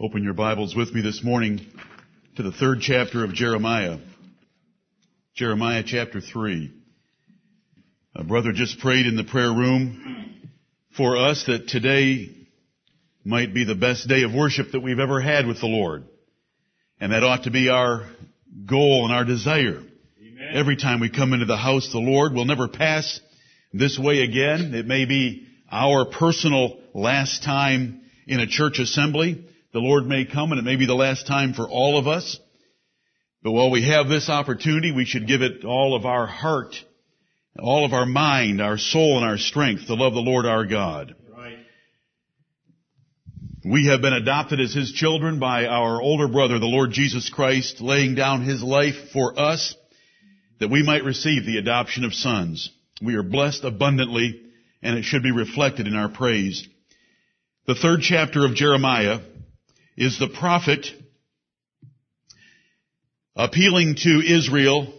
Open your Bibles with me this morning to the third chapter of Jeremiah. Jeremiah chapter 3. A brother just prayed in the prayer room for us that today might be the best day of worship that we've ever had with the Lord. And that ought to be our goal and our desire. Amen. Every time we come into the house of the Lord, we'll never pass this way again. It may be our personal last time in a church assembly. The Lord may come and it may be the last time for all of us. But while we have this opportunity, we should give it all of our heart, all of our mind, our soul, and our strength to love the Lord our God. Right. We have been adopted as His children by our older brother, the Lord Jesus Christ, laying down His life for us that we might receive the adoption of sons. We are blessed abundantly and it should be reflected in our praise. The third chapter of Jeremiah is the prophet appealing to Israel,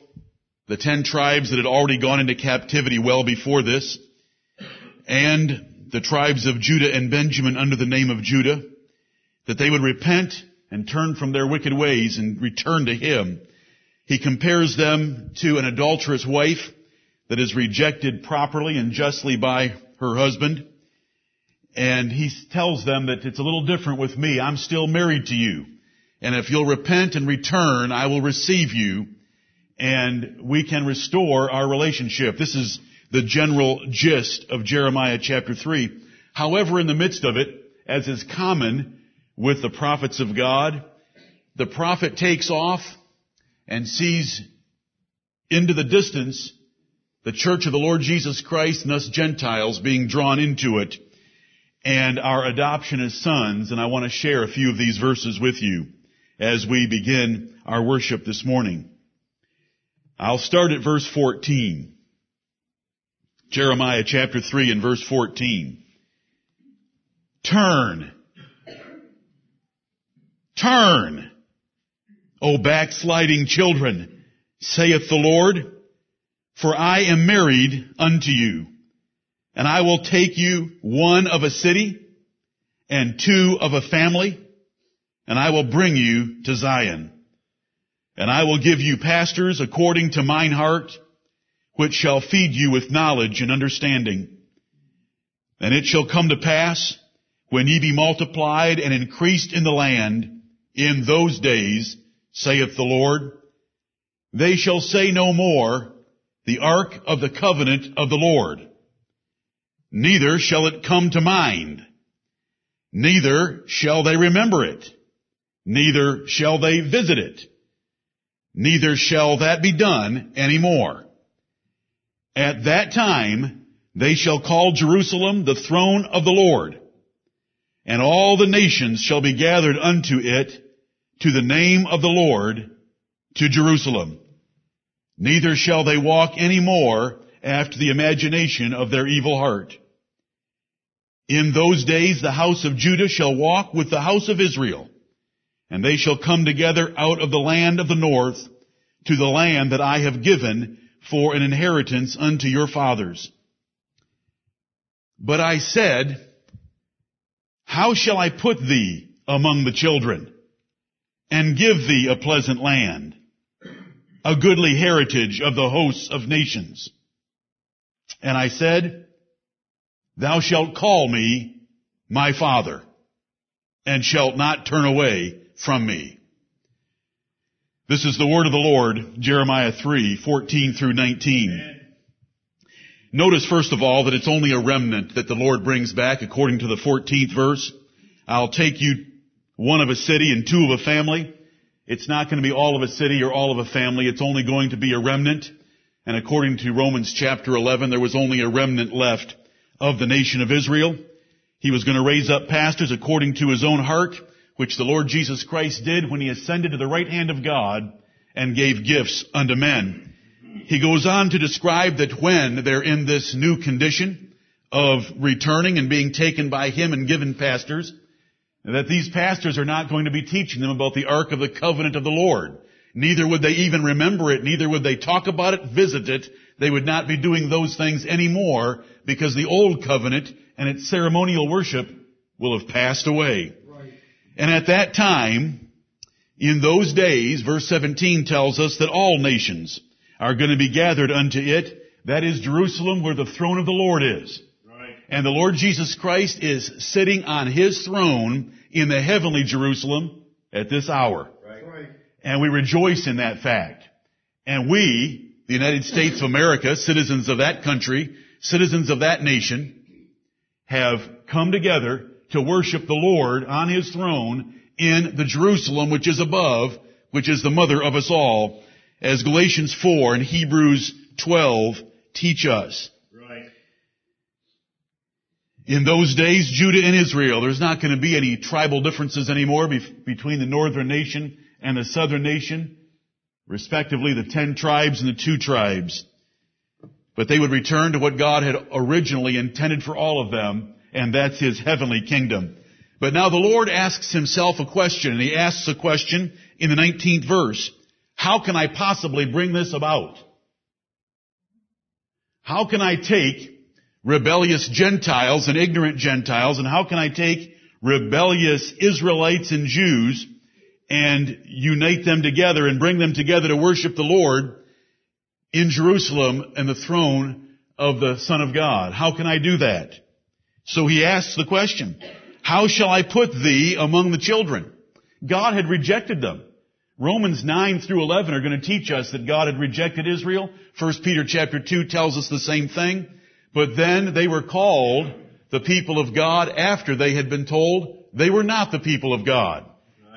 the ten tribes that had already gone into captivity well before this, and the tribes of Judah and Benjamin under the name of Judah, that they would repent and turn from their wicked ways and return to Him. He compares them to an adulterous wife that is rejected properly and justly by her husband. And he tells them that it's a little different with me. I'm still married to you. And if you'll repent and return, I will receive you and we can restore our relationship. This is the general gist of Jeremiah chapter 3. However, in the midst of it, as is common with the prophets of God, the prophet takes off and sees into the distance the church of the Lord Jesus Christ and us Gentiles being drawn into it and our adoption as sons. And I want to share a few of these verses with you as we begin our worship this morning. I'll start at verse 14. Jeremiah chapter 3 and verse 14. Turn. Turn. O backsliding children, saith the Lord, for I am married unto you, and I will take you one of a city and two of a family, and I will bring you to Zion. And I will give you pastors according to mine heart, which shall feed you with knowledge and understanding. And it shall come to pass, when ye be multiplied and increased in the land, in those days, saith the Lord, they shall say no more, the ark of the covenant of the Lord. Neither shall it come to mind. Neither shall they remember it. Neither shall they visit it. Neither shall that be done any more. At that time, they shall call Jerusalem the throne of the Lord, and all the nations shall be gathered unto it to the name of the Lord to Jerusalem. Neither shall they walk any more after the imagination of their evil heart. In those days the house of Judah shall walk with the house of Israel, and they shall come together out of the land of the north to the land that I have given for an inheritance unto your fathers. But I said, how shall I put thee among the children and give thee a pleasant land? a goodly heritage of the hosts of nations. And I said, Thou shalt call me my father, and shalt not turn away from me. This is the word of the Lord, Jeremiah 3, 14 through 19. Notice first of all that it's only a remnant that the Lord brings back according to the 14th verse. I'll take you one of a city and two of a family. It's not going to be all of a city or all of a family. It's only going to be a remnant. And according to Romans chapter 11, there was only a remnant left of the nation of Israel. He was going to raise up pastors according to his own heart, which the Lord Jesus Christ did when he ascended to the right hand of God and gave gifts unto men. He goes on to describe that when they're in this new condition of returning and being taken by him and given pastors, that these pastors are not going to be teaching them about the Ark of the Covenant of the Lord. Neither would they even remember it, neither would they talk about it, visit it. They would not be doing those things anymore because the Old Covenant and its ceremonial worship will have passed away. Right. And at that time, in those days, verse 17 tells us that all nations are going to be gathered unto it. That is Jerusalem where the throne of the Lord is. Right. And the Lord Jesus Christ is sitting on His throne in the heavenly Jerusalem at this hour. Right. And we rejoice in that fact. And we, the United States of America, citizens of that country, citizens of that nation, have come together to worship the Lord on His throne in the Jerusalem which is above, which is the mother of us all, as Galatians 4 and Hebrews 12 teach us. Right. In those days, Judah and Israel, there's not going to be any tribal differences anymore be- between the northern nation and the southern nation, respectively the ten tribes and the two tribes. But they would return to what God had originally intended for all of them, and that's His heavenly kingdom. But now the Lord asks Himself a question, and He asks a question in the 19th verse. How can I possibly bring this about? How can I take rebellious Gentiles and ignorant Gentiles, and how can I take rebellious Israelites and Jews and unite them together and bring them together to worship the Lord in Jerusalem and the throne of the Son of God? How can I do that? So he asks the question, how shall I put thee among the children? God had rejected them. Romans 9 through 11 are going to teach us that God had rejected Israel. 1 Peter chapter 2 tells us the same thing. But then they were called the people of God after they had been told they were not the people of God.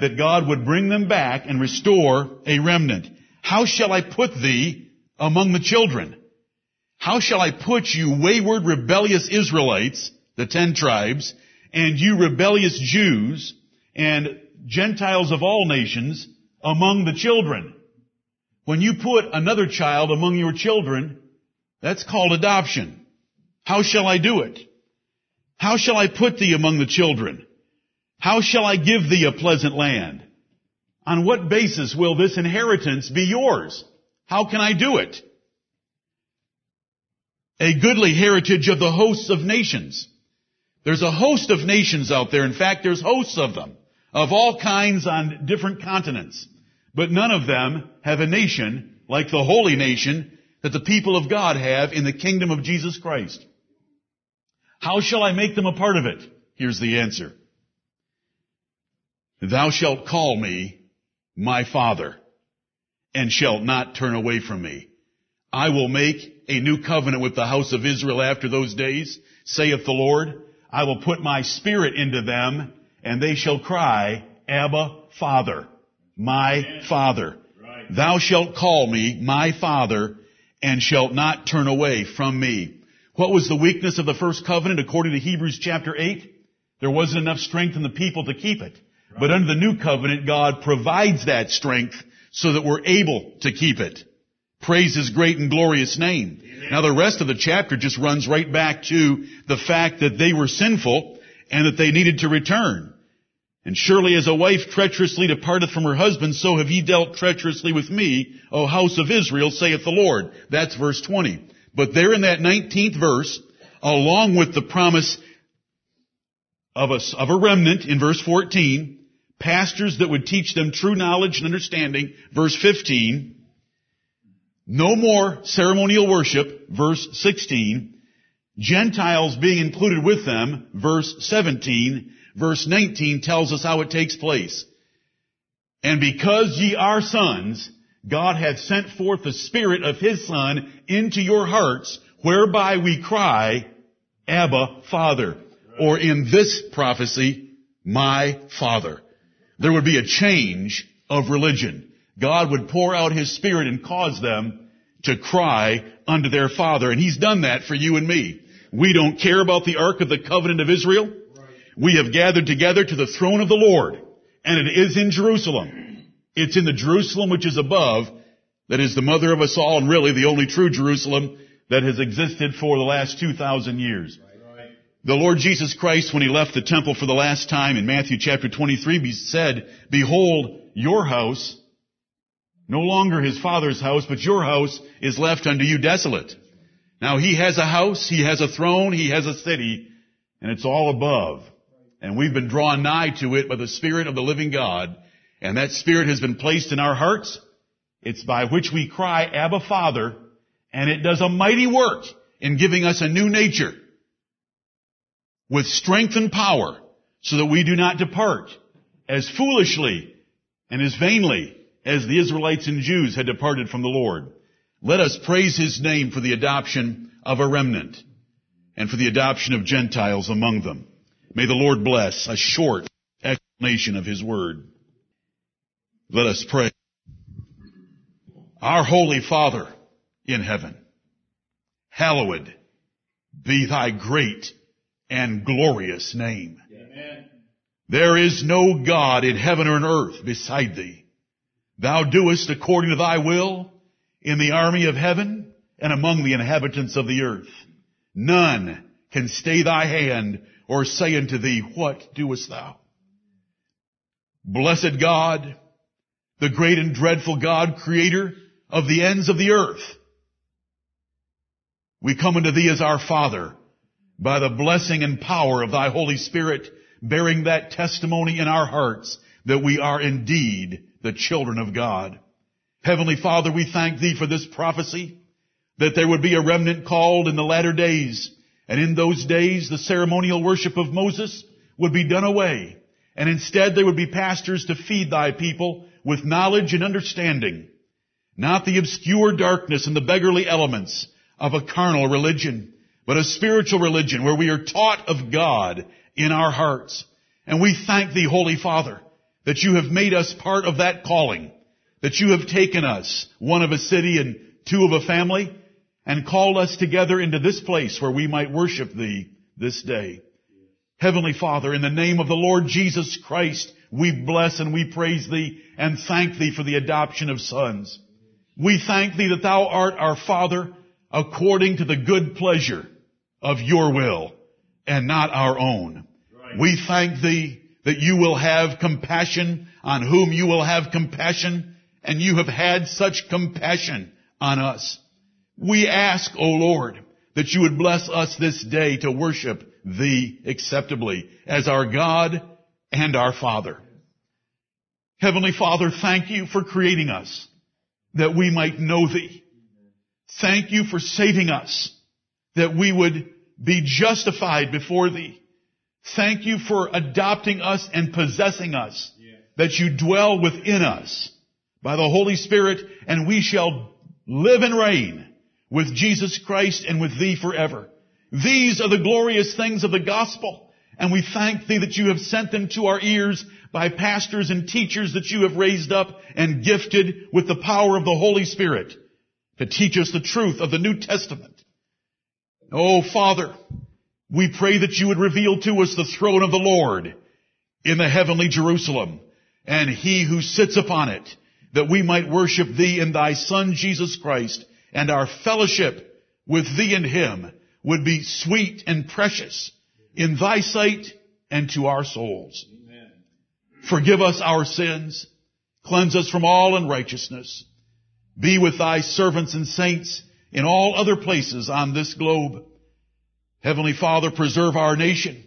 That God would bring them back and restore a remnant. How shall I put thee among the children? How shall I put you wayward rebellious Israelites, the ten tribes, and you rebellious Jews, and Gentiles of all nations, among the children? When you put another child among your children, that's called adoption. How shall I do it? How shall I put thee among the children? How shall I give thee a pleasant land? On what basis will this inheritance be yours? How can I do it? A goodly heritage of the hosts of nations. There's a host of nations out there. In fact, there's hosts of them, of all kinds on different continents. But none of them have a nation like the holy nation that the people of God have in the kingdom of Jesus Christ. How shall I make them a part of it? Here's the answer. Thou shalt call me my father and shalt not turn away from me. I will make a new covenant with the house of Israel after those days, saith the Lord. I will put my spirit into them and they shall cry, Abba, Father, my Father. Thou shalt call me my Father and shalt not turn away from me. What was the weakness of the first covenant according to Hebrews chapter 8? There wasn't enough strength in the people to keep it. But under the new covenant, God provides that strength so that we're able to keep it. Praise His great and glorious name. Now the rest of the chapter just runs right back to the fact that they were sinful and that they needed to return. And surely as a wife treacherously departeth from her husband, so have ye dealt treacherously with me, O house of Israel, saith the Lord. That's verse 20. But there in that 19th verse, along with the promise of a, of a remnant in verse 14, pastors that would teach them true knowledge and understanding, verse 15, no more ceremonial worship, verse 16, Gentiles being included with them, verse 17, verse 19 tells us how it takes place. And because ye are sons, God hath sent forth the Spirit of His Son into your hearts, whereby we cry, Abba, Father. Or in this prophecy, my Father. There would be a change of religion. God would pour out His Spirit and cause them to cry unto their Father. And He's done that for you and me. We don't care about the Ark of the Covenant of Israel. We have gathered together to the throne of the Lord. And it is in Jerusalem. It's in the Jerusalem which is above that is the mother of us all and really the only true Jerusalem that has existed for the last 2,000 years. Right. The Lord Jesus Christ, when He left the temple for the last time in Matthew chapter 23, He said, Behold, your house, no longer His Father's house, but your house is left unto you desolate. Now He has a house, He has a throne, He has a city, and it's all above. And we've been drawn nigh to it by the Spirit of the living God. And that Spirit has been placed in our hearts. It's by which we cry, Abba Father, and it does a mighty work in giving us a new nature with strength and power so that we do not depart as foolishly and as vainly as the Israelites and Jews had departed from the Lord. Let us praise His name for the adoption of a remnant and for the adoption of Gentiles among them. May the Lord bless a short explanation of His word. Let us pray. Our Holy Father in heaven, hallowed be thy great and glorious name. Amen. There is no God in heaven or in earth beside thee. Thou doest according to thy will in the army of heaven and among the inhabitants of the earth. None can stay thy hand or say unto thee, what doest thou? Blessed God, the great and dreadful God, creator of the ends of the earth. We come unto thee as our Father by the blessing and power of thy Holy Spirit, bearing that testimony in our hearts that we are indeed the children of God. Heavenly Father, we thank thee for this prophecy that there would be a remnant called in the latter days. And in those days, the ceremonial worship of Moses would be done away. And instead there would be pastors to feed thy people with knowledge and understanding. Not the obscure darkness and the beggarly elements of a carnal religion, but a spiritual religion where we are taught of God in our hearts. And we thank thee, Holy Father, that you have made us part of that calling, that you have taken us, one of a city and two of a family, and called us together into this place where we might worship thee this day. Heavenly Father, in the name of the Lord Jesus Christ, we bless and we praise thee and thank thee for the adoption of sons. We thank thee that thou art our Father according to the good pleasure of your will and not our own. Right. We thank thee that you will have compassion on whom you will have compassion and you have had such compassion on us. We ask, O Lord, that you would bless us this day to worship thee acceptably as our God and our Father. Heavenly Father, thank you for creating us that we might know thee. Thank you for saving us that we would be justified before thee. Thank you for adopting us and possessing us, that you dwell within us by the Holy Spirit and we shall live and reign with Jesus Christ and with thee forever. These are the glorious things of the gospel. And we thank thee that you have sent them to our ears by pastors and teachers that you have raised up and gifted with the power of the Holy Spirit to teach us the truth of the New Testament. Oh Father, we pray that you would reveal to us the throne of the Lord in the heavenly Jerusalem and he who sits upon it that we might worship thee in thy son Jesus Christ and our fellowship with thee and him would be sweet and precious in thy sight and to our souls. Amen. Forgive us our sins. Cleanse us from all unrighteousness. Be with thy servants and saints in all other places on this globe. Heavenly Father, preserve our nation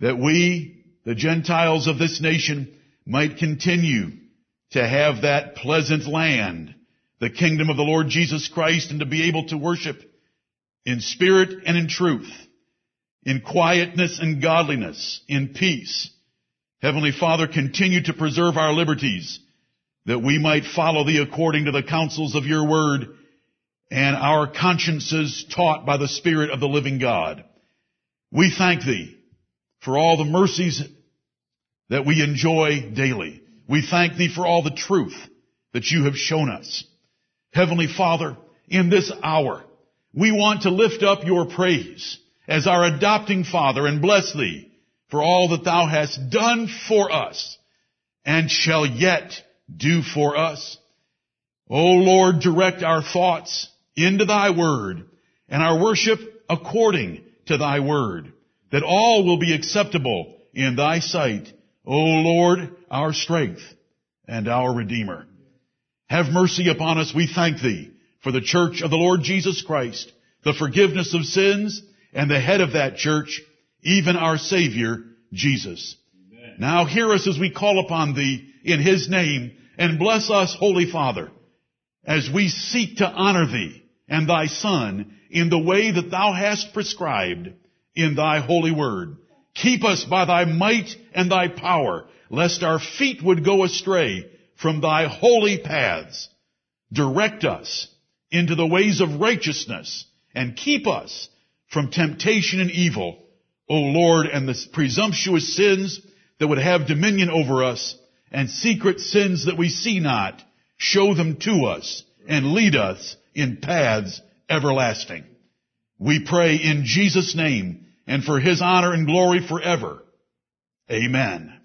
that we, the Gentiles of this nation, might continue to have that pleasant land the kingdom of the Lord Jesus Christ and to be able to worship in spirit and in truth, in quietness and godliness, in peace. Heavenly Father, continue to preserve our liberties that we might follow thee according to the counsels of your word and our consciences taught by the Spirit of the living God. We thank thee for all the mercies that we enjoy daily. We thank thee for all the truth that you have shown us. Heavenly Father, in this hour, we want to lift up your praise as our adopting Father and bless thee for all that thou hast done for us and shall yet do for us. O Lord, direct our thoughts into thy word and our worship according to thy word, that all will be acceptable in thy sight, O Lord, our strength and our Redeemer. Have mercy upon us, we thank thee, for the church of the Lord Jesus Christ, the forgiveness of sins, and the head of that church, even our Savior, Jesus. Now hear us as we call upon thee in his name and bless us, Holy Father, as we seek to honor thee and thy son in the way that thou hast prescribed in thy holy word. Keep us by thy might and thy power, lest our feet would go astray from thy holy paths. Direct us into the ways of righteousness and keep us from temptation and evil, O Lord, and the presumptuous sins that would have dominion over us and secret sins that we see not, show them to us and lead us in paths everlasting. We pray in Jesus' name and for his honor and glory forever. Amen.